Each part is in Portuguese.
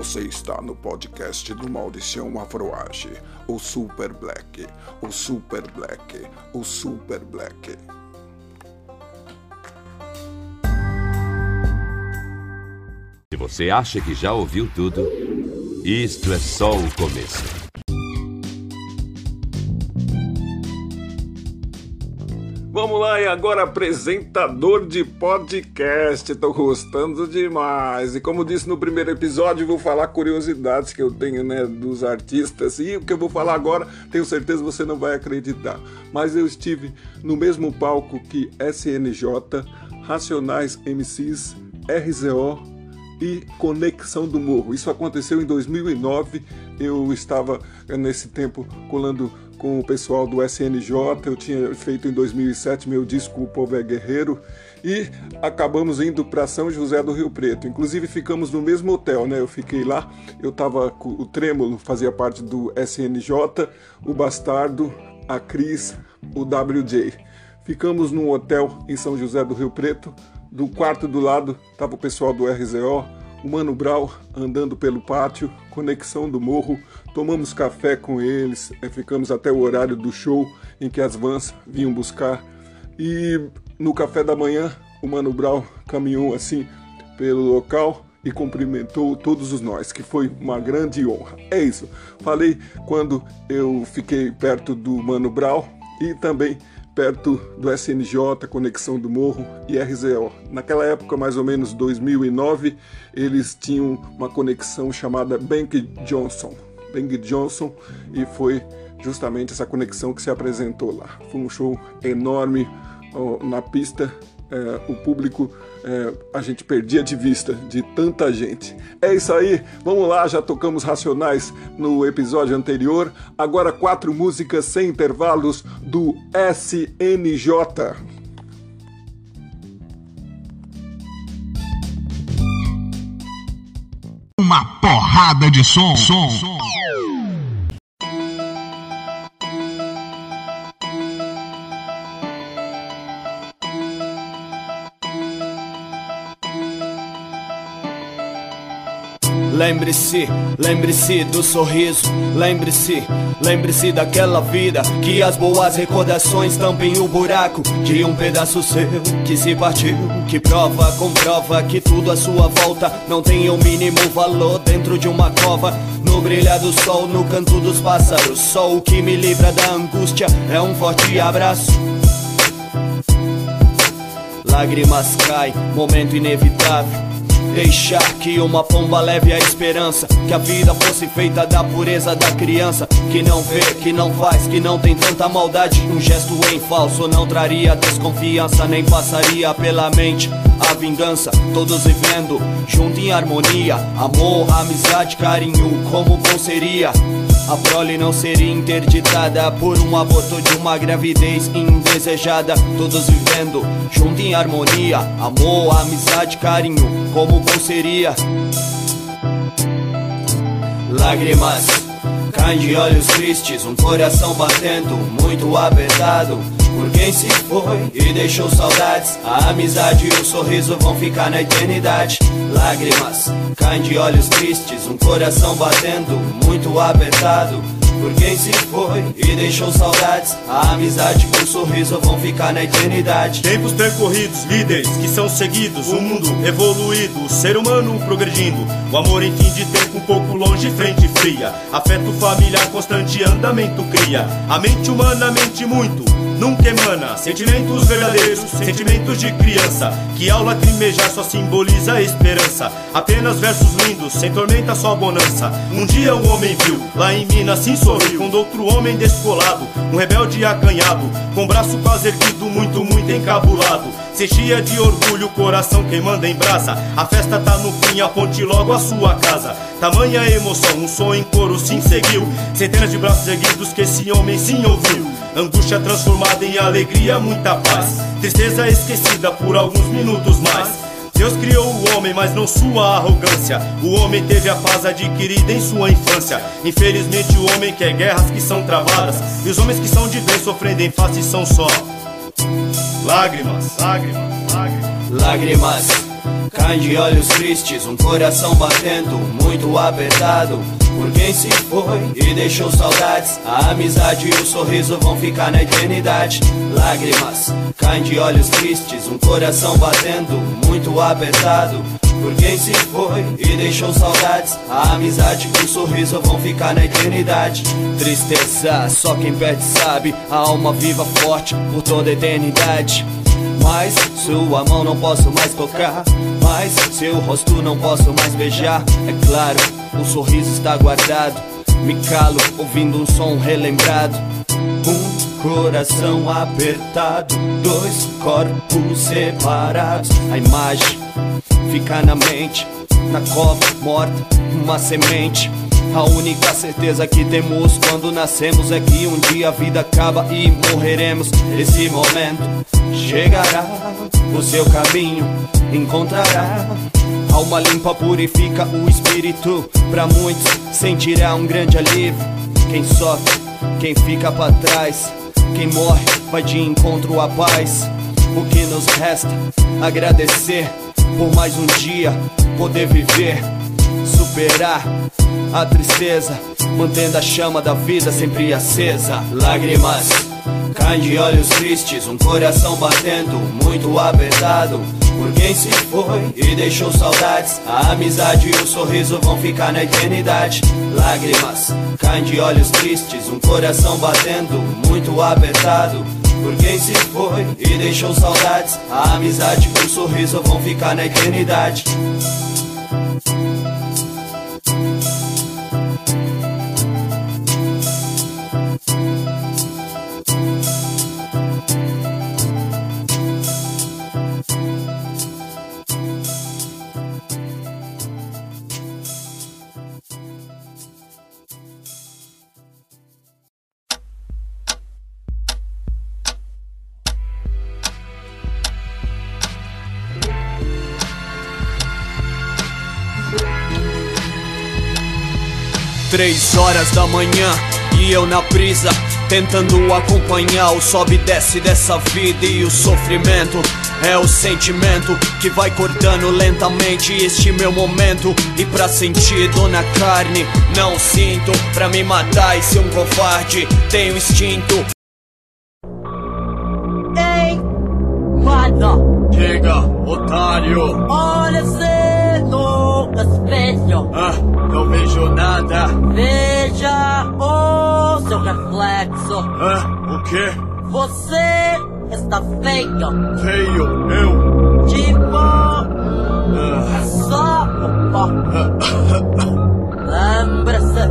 Você está no podcast do Maldição Afroage, o Super Black, o Super Black, o Super Black. Se você acha que já ouviu tudo, isto é só o começo. Vamos lá, e agora apresentador de podcast. Tô gostando demais. E como disse no primeiro episódio, vou falar curiosidades que eu tenho, né, dos artistas. E o que eu vou falar agora, tenho certeza você não vai acreditar. Mas eu estive no mesmo palco que SNJ, Racionais MCs, RZO e Conexão do Morro. Isso aconteceu em 2009. Eu estava nesse tempo colando com o pessoal do SNJ. Eu tinha feito em 2007 meu disco O Povo é Guerreiro e acabamos indo para São José do Rio Preto. Inclusive ficamos no mesmo hotel, né? Eu fiquei lá, eu tava com o Trêmulo, fazia parte do SNJ, o Bastardo, a Cris, o WJ. Ficamos num hotel em São José do Rio Preto. Do quarto do lado tava o pessoal do RZO, o Mano Brau andando pelo pátio, conexão do morro, tomamos café com eles, eh, ficamos até o horário do show em que as vans vinham buscar. E no café da manhã, o Mano Brau caminhou assim pelo local e cumprimentou todos os nós, que foi uma grande honra. É isso. Falei quando eu fiquei perto do Mano Brau e também perto do SNJ, Conexão do Morro e RZO. Naquela época, mais ou menos 2009, eles tinham uma conexão chamada Bank Johnson. Bank Johnson e foi justamente essa conexão que se apresentou lá. Foi um show enorme na pista é, o público é, a gente perdia de vista de tanta gente. É isso aí, vamos lá, já tocamos Racionais no episódio anterior. Agora quatro músicas sem intervalos do SNJ. Uma porrada de som. som. som. Lembre-se, lembre-se do sorriso, lembre-se, lembre-se daquela vida que as boas recordações tampem o buraco de um pedaço seu que se partiu, que prova, comprova que tudo à sua volta não tem o mínimo valor dentro de uma cova. No brilhar do sol, no canto dos pássaros, só o que me livra da angústia é um forte abraço. Lágrimas caem, momento inevitável. Deixar que uma pomba leve a esperança. Que a vida fosse feita da pureza da criança. Que não vê, que não faz, que não tem tanta maldade. Um gesto em falso não traria desconfiança Nem passaria pela mente a vingança. Todos vivendo junto em harmonia. Amor, amizade, carinho, como bom seria a prole não seria interditada por um aborto de uma gravidez indesejada. Todos vivendo junto em harmonia, amor, amizade, carinho, como bom seria. Lágrimas caem de olhos tristes, um coração batendo, muito apertado. Por quem se foi e deixou saudades A amizade e o sorriso vão ficar na eternidade Lágrimas caem de olhos tristes Um coração batendo, muito apertado por quem se foi e deixou saudades. A amizade e o sorriso vão ficar na eternidade. Tempos percorridos, líderes que são seguidos, o mundo evoluído, o ser humano progredindo. O amor em fim de tempo um pouco longe, frente fria. Afeto familiar, constante andamento cria. A mente humana mente muito nunca emana. Sentimentos verdadeiros, sentimentos de criança. Que ao lacrimejar só simboliza a esperança. Apenas versos lindos, sem tormenta só bonança. Um dia o homem viu, lá em Minas sim sorriu. Quando outro homem descolado, um rebelde acanhado. Com braço quase erguido, muito, muito encabulado. Se enchia de orgulho, coração queimando em brasa. A festa tá no fim, aponte logo a sua casa. Tamanha emoção, um som em coro sim seguiu. Centenas de braços erguidos que esse homem sim ouviu. Angústia transformada em alegria, muita paz. Tristeza esquecida por alguns minutos mais. Deus criou o homem, mas não sua arrogância. O homem teve a paz adquirida em sua infância. Infelizmente, o homem quer guerras que são travadas. E os homens que são de bem sofrendo em face são só lágrimas, lágrimas, lágrimas. Lágrimas Caem de olhos tristes, um coração batendo, muito apertado. Por quem se foi e deixou saudades. A amizade e o sorriso vão ficar na eternidade. Lágrimas caem de olhos tristes, um coração batendo, muito apertado. Por quem se foi e deixou saudades. A amizade e o sorriso vão ficar na eternidade. Tristeza, só quem perde sabe. A alma viva forte por toda a eternidade. Mas sua mão não posso mais tocar. Mas seu rosto não posso mais beijar. É claro, o sorriso está guardado. Me calo ouvindo um som relembrado. Um coração apertado, dois corpos separados. A imagem fica na mente, na cova morta, uma semente. A única certeza que temos quando nascemos é que um dia a vida acaba e morreremos. Esse momento chegará, o seu caminho encontrará. Alma limpa purifica o espírito. Pra muitos sentirá um grande alívio. Quem sofre, quem fica pra trás, quem morre vai de encontro à paz. O que nos resta? Agradecer por mais um dia poder viver, superar a tristeza, mantendo a chama da vida sempre acesa. Lágrimas caem de olhos tristes, um coração batendo, muito apertado. Por quem se foi e deixou saudades, a amizade e o sorriso vão ficar na eternidade. Lágrimas caem de olhos tristes, um coração batendo, muito apertado. Por quem se foi e deixou saudades, a amizade e o sorriso vão ficar na eternidade. Três horas da manhã e eu na brisa Tentando acompanhar o sobe e desce dessa vida e o sofrimento. É o sentimento que vai cortando lentamente este meu momento. E pra sentir dor na carne, não sinto. Pra me matar e ser um covarde, tenho instinto. Ei, mano, Chega, otário! olha-se espelho. Ah, não vejo nada! Veja o seu reflexo. Ah, o quê? Você está feio. Feio, eu? Tipo, hum, só um pouco. Lembre-se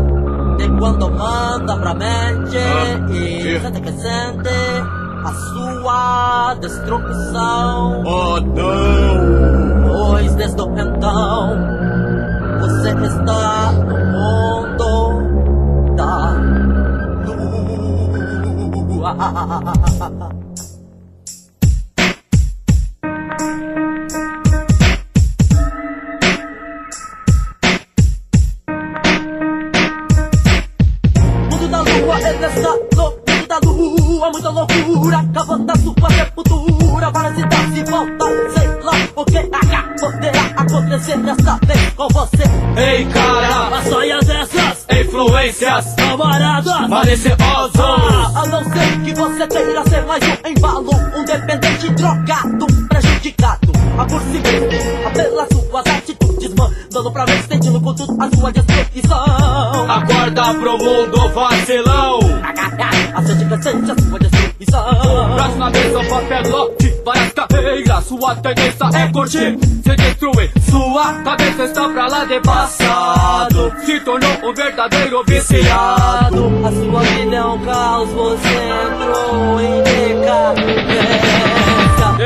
de quando manda pra mente Ah, e sente que sente a sua destruição. Oh, não! Pois desde então você está no mundo da lua. ah, a não ser que você queira ser mais um embalo, um dependente drogado, prejudicado, a por si mesmo, a pelas suas atitudes, mandando pra ver, sentindo com tudo a sua destruição. Acorda pro mundo, vacilão! Aceite que sente a sua destruição. Braço na mesa, papelote, várias Sua tendência é curtir, se destruir Sua cabeça está pra lá de passado. Se tornou um verdadeiro viciado. A sua vida é um caos, você entrou em decadência.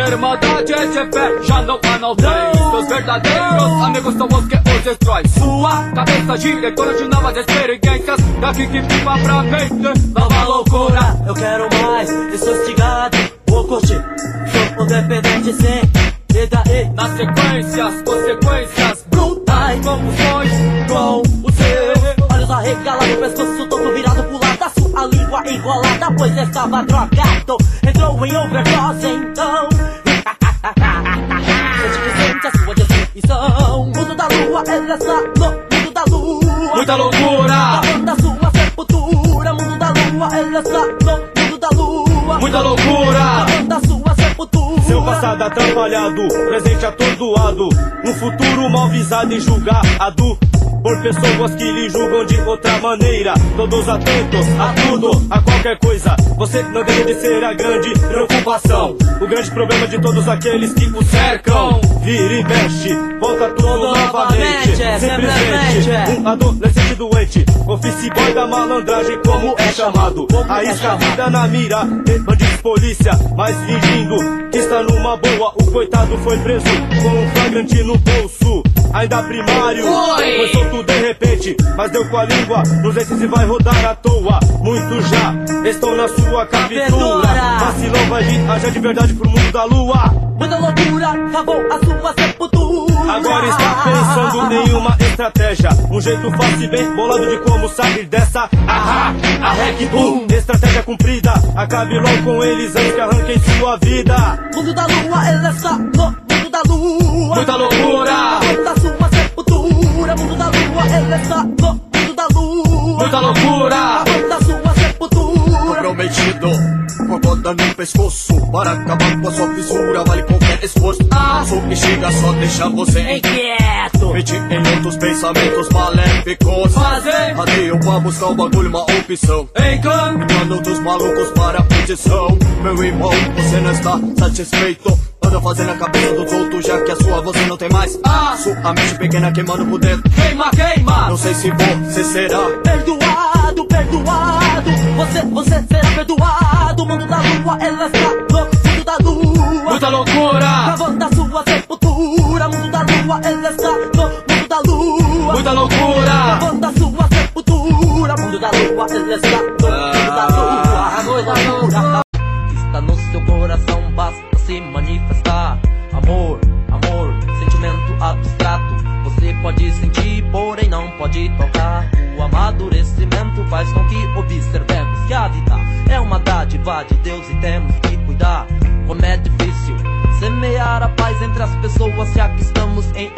Irmandade é de fé, já não há não. Tem Seus verdadeiros amigos são os que os destrói Sua cabeça torno de novas experiências. Daqui que viva pra frente, nova loucura. Eu quero mais, estou instigado, vou curtir. Sou independente sem vida e nas sequências, consequências brutais. Confusões com o seu. Olhos arregalados, pescoço todo virado pro lado. A sua língua enrolada, pois estava drogado. Entrou em overdose então. Sente que sente a sua destruição. Mundo da lua, é está no mundo da lua. Muita loucura. Da sua sepultura. Mundo da lua, ele é só mundo seu passado atrapalhado, presente atordoado. Um futuro mal visado e julgado. Por pessoas que lhe julgam de outra maneira. Todos atentos a tudo, a qualquer coisa. Você não deve de ser a grande preocupação. O grande problema de todos aqueles que o cercam. Vira e mexe, volta tudo novamente. novamente, é, Simplesmente simplesmente. um adolescente doente. Office boy da malandragem, como é chamado. A isca vida na mira, polícia. Mas fingindo que está numa boa. O coitado foi preso com um flagrante no bolso. Ainda primário, foi solto de repente. Mas deu com a língua nos entes e vai rodar à toa. Muitos já estão na sua captura. Vacilão vai viajar de verdade pro mundo da lua. Muita loucura, cavou a sua sepultura. Agora está pensando em uma estratégia Um jeito fácil e bem bolado de como sair dessa Ahá, a rec boom Estratégia cumprida Acabe logo com eles antes que arranquem sua vida Mundo da lua, ela está no lua. Muita loucura Da sua sepultura. Mundo da lua, ela está no mundo da lua. Muita loucura Da sua sepultura. Comprometido com a corda no pescoço Para acabar com a sua fissura Vale qualquer esforço Ah. Sou que chega só deixa você Inquieto. Mente em outros pensamentos maléficos Fazer. Radeio pra buscar o bagulho, uma opção Encanto. Manda outros malucos para a petição Meu irmão, você não está satisfeito Anda fazendo a cabeça dos outros Já que a sua você não tem mais Ah. Sua mente pequena queimando por dentro Queima, queima. Não sei se você será Perdoado, perdoado. Você, você será perdoado. Mundo da lua, ela está no mundo da lua. Muita loucura Gravando a sua sepultura. Mundo da lua, ela está no mundo da lua. Muita loucura Gravando a sua sepultura. Mundo da lua, ela está no mundo da lua. Mundo da lua. Está no seu coração, basta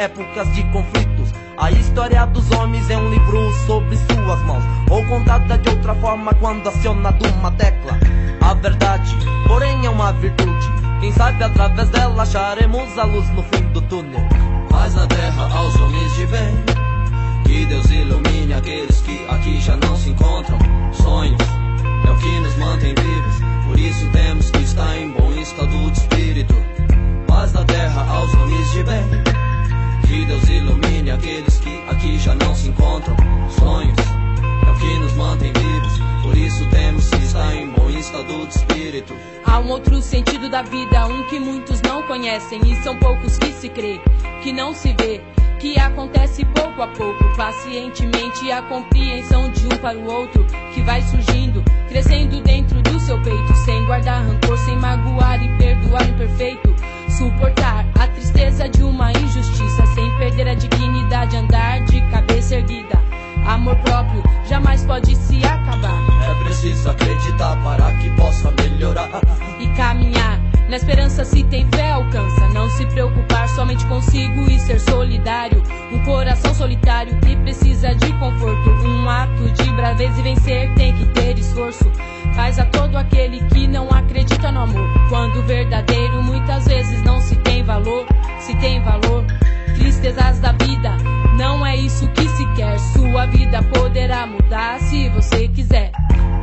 épocas de conflitos. A história dos homens é um livro sobre suas mãos, ou contada de outra forma quando acionada uma tecla. A verdade, porém, é uma virtude. Quem sabe através dela acharemos a luz no fim do túnel. Paz na terra aos homens de bem. Que Deus ilumine aqueles que aqui já não se encontram. Sonhos é o que nos mantém vivos. Por isso temos que estar em bom estado de espírito. Paz na terra aos homens de bem. Que Deus ilumine aqueles que aqui já não se encontram. Sonhos é o que nos mantém vivos. Por isso temos que estar em bom estado de espírito. Há um outro sentido da vida, um que muitos não conhecem e são poucos que se crê, que não se vê, que acontece pouco a pouco, pacientemente a compreensão de um para o outro, que vai surgindo, crescendo dentro do seu peito, sem guardar rancor, sem magoar e perdoar o imperfeito, suportar a tristeza de uma injustiça, sem perder a dignidade, andar de cabeça erguida. Amor próprio jamais pode se acabar. É preciso acreditar para que possa melhorar. e caminhar. Na esperança, se tem fé, alcança. Não se preocupar somente consigo e ser solidário. Um coração solitário que precisa de conforto. Um ato de braveza e vencer tem que ter esforço. Faz a todo aquele que não acredita no amor. Quando verdadeiro muitas vezes não se tem valor. Se tem valor, tristezas da vida. Não é isso que se quer. Sua vida poderá mudar se você quiser.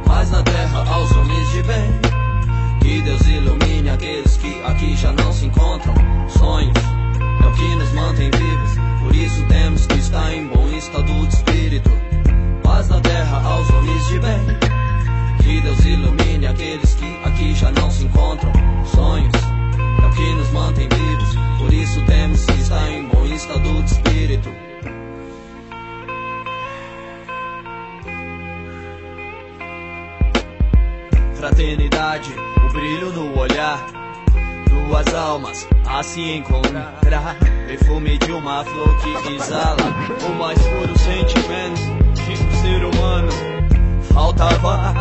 Paz na terra aos homens de bem. Que Deus ilumine aqueles que aqui já não se encontram. Sonhos é o que nos mantém vivos. Por isso temos que estar em bom estado de espírito. Almas a se encontrar. Perfume de uma flor que exala o mais puro sentimento que um ser humano faltava.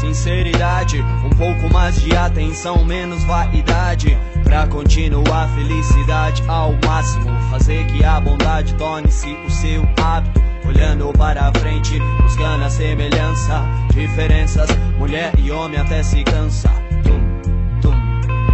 Sinceridade, um pouco mais de atenção, menos vaidade. Pra continuar felicidade ao máximo, fazer que a bondade torne-se o seu hábito. Olhando para frente, buscando a semelhança, diferenças, mulher e homem até se cansa.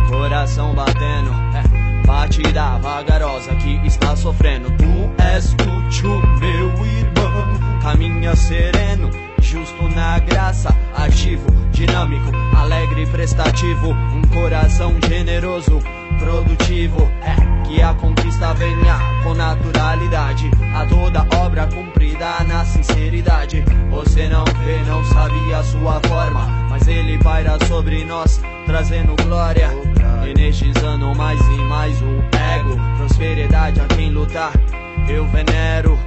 Coração batendo, é, batida vagarosa que está sofrendo. Tu és útil, meu irmão, caminha sereno justo na graça, ativo, dinâmico, alegre e prestativo, um coração generoso, produtivo, é. Que a conquista venha com naturalidade, a toda obra cumprida na sinceridade. Você não vê, não sabe a sua forma, mas ele paira sobre nós, trazendo glória, energizando mais e mais o ego, prosperidade a quem lutar. Eu venero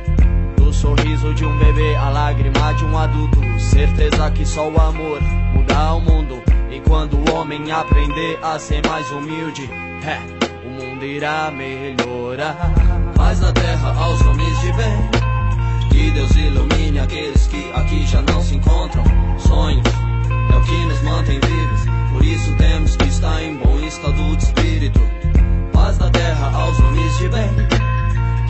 do sorriso de um bebê, a lágrima de um adulto. Certeza que só o amor muda o mundo. E quando o homem aprender a ser mais humilde, é, o mundo irá melhorar. Paz na terra aos homens de bem. Que Deus ilumine aqueles que aqui já não se encontram. Sonhos é o que nos mantém vivos. Por isso temos que estar em bom estado de espírito. Paz na terra aos homens de bem.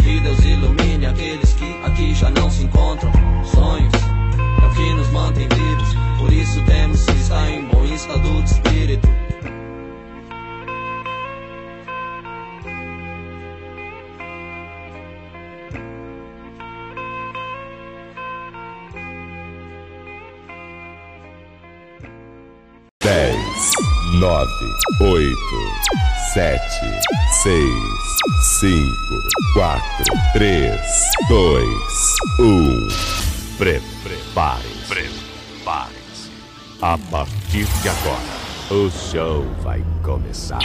Que Deus ilumine aqueles que aqui já não se encontram. Sonhos é o que nos mantém vivos. Por isso temos que estar em bom estado de espírito. Dez, nove, oito, sete, seis, cinco, quatro, três, dois, um. Prepare-se. Prepare-se. A partir de agora, o show vai começar.